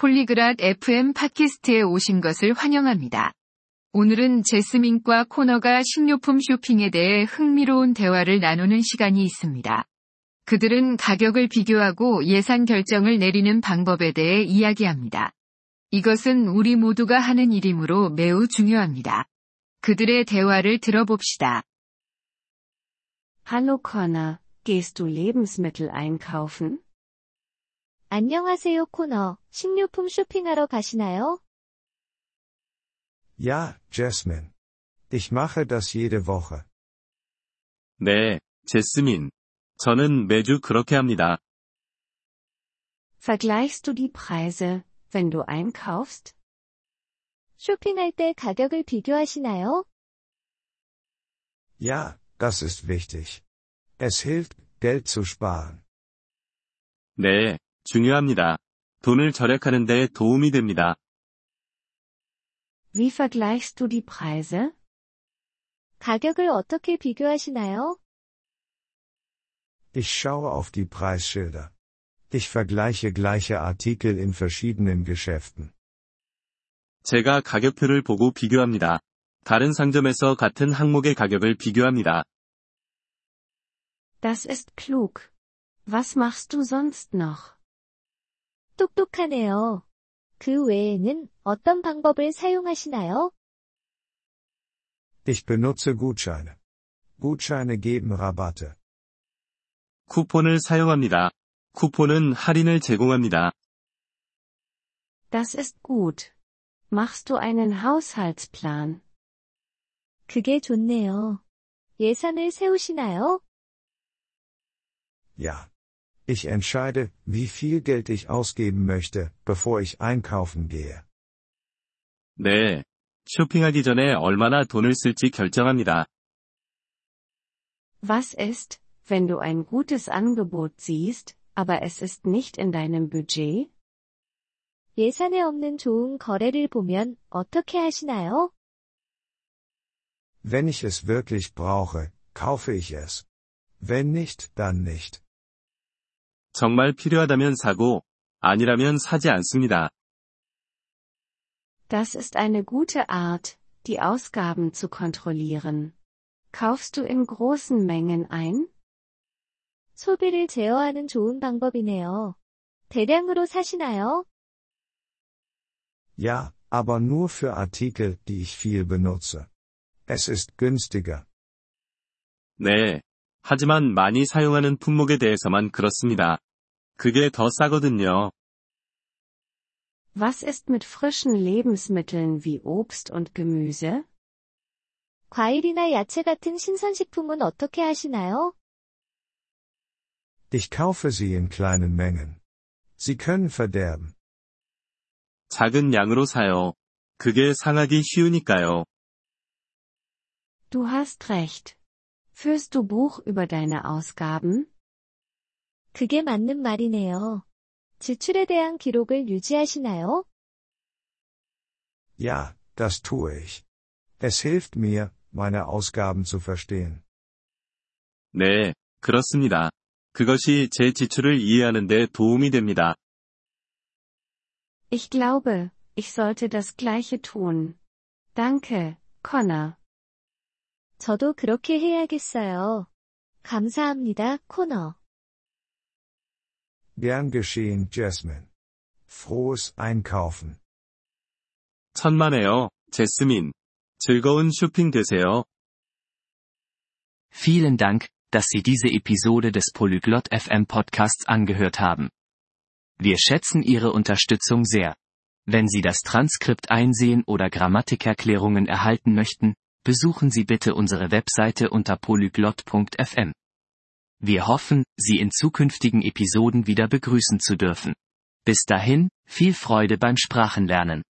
폴리그랏 FM 팟캐스트에 오신 것을 환영합니다. 오늘은 제스민과 코너가 식료품 쇼핑에 대해 흥미로운 대화를 나누는 시간이 있습니다. 그들은 가격을 비교하고 예산 결정을 내리는 방법에 대해 이야기합니다. 이것은 우리 모두가 하는 일이므로 매우 중요합니다. 그들의 대화를 들어봅시다. Hallo Connor, gehst du Lebensmittel einkaufen? 안녕하세요 코너. 식료품 쇼핑하러 가시나요? Ja, Jasmine. Ich mache das jede Woche. 네, 제스민. 저는 매주 그렇게 합니다. Vergleichst du die Preise, wenn du einkaufst? 쇼핑할 때 가격을 비교하시나요? Ja, das ist wichtig. Es hilft, Geld zu sparen. 네, 중요합니다. 돈을 절약하는 데 도움이 됩니다. Wie vergleichst du die Preise? 가격을 어떻게 비교하시나요? Ich schaue auf die Preisschilder. Ich vergleiche gleiche Artikel in verschiedenen Geschäften. 제가 가격표를 보고 비교합니다. 다른 상점에서 같은 항목의 가격을 비교합니다. Das ist klug. Was machst du sonst noch? 똑똑하네요. 그 외에는 어떤 방법을 사용하시나요? Ich benutze Gutscheine. Gutscheine geben Rabatte. 쿠폰을 사용합니다. 쿠폰은 할인을 제공합니다. Das ist gut. Machst du einen Haushaltsplan? 그게 좋네요. 예산을 세우시나요? Ja. Ich entscheide, wie viel Geld ich ausgeben möchte, bevor ich einkaufen gehe. 네. 쇼핑하기 전에 얼마나 돈을 쓸지 결정합니다. Was ist, wenn du ein gutes Angebot siehst, aber es ist nicht in deinem Budget? 예산에 없는 좋은 거래를 보면 어떻게 하시나요? Wenn ich es wirklich brauche, kaufe ich es. Wenn nicht, dann nicht. 정말 필요하다면 사고, 아니라면 사지 않습니다. Das ist eine gute Art, die Ausgaben zu kontrollieren. Kaufst du in großen Mengen ein? 소비를 제어하는 좋은 방법이네요. 대량으로 사시나요? Ja, aber nur für Artikel, die ich viel benutze. Es ist günstiger. 네. 하지만 많이 사용하는 품목에 대해서만 그렇습니다. 그게 더 싸거든요. Was ist mit frischen Lebensmitteln wie Obst und Gemüse? 과일이나 야채 같은 신선식품은 어떻게 하시나요? Ich kaufe sie in kleinen Mengen. Sie können verderben. 작은 양으로 사요. 그게 상하기 쉬우니까요. Du hast recht. Führst du Buch über deine Ausgaben? 그게 맞는 말이네요. 지출에 대한 기록을 유지하시나요? Ja, das tue ich. Es hilft mir, meine Ausgaben zu verstehen. 네, 그렇습니다. 그것이 제 지출을 이해하는 데 도움이 됩니다. Ich glaube, ich sollte das gleiche tun. Danke, Connor. 저도 그렇게 해야겠어요. 감사합니다, 코너. Gern geschehen, Jasmine. Frohes Einkaufen. 천만에요, 제스민. 즐거운 쇼핑 되세요. Vielen Dank, dass Sie diese Episode des Polyglot FM Podcasts angehört haben. Wir schätzen Ihre Unterstützung sehr. Wenn Sie das Transkript einsehen oder Grammatikerklärungen erhalten möchten, besuchen Sie bitte unsere Webseite unter polyglot.fm. Wir hoffen, Sie in zukünftigen Episoden wieder begrüßen zu dürfen. Bis dahin, viel Freude beim Sprachenlernen.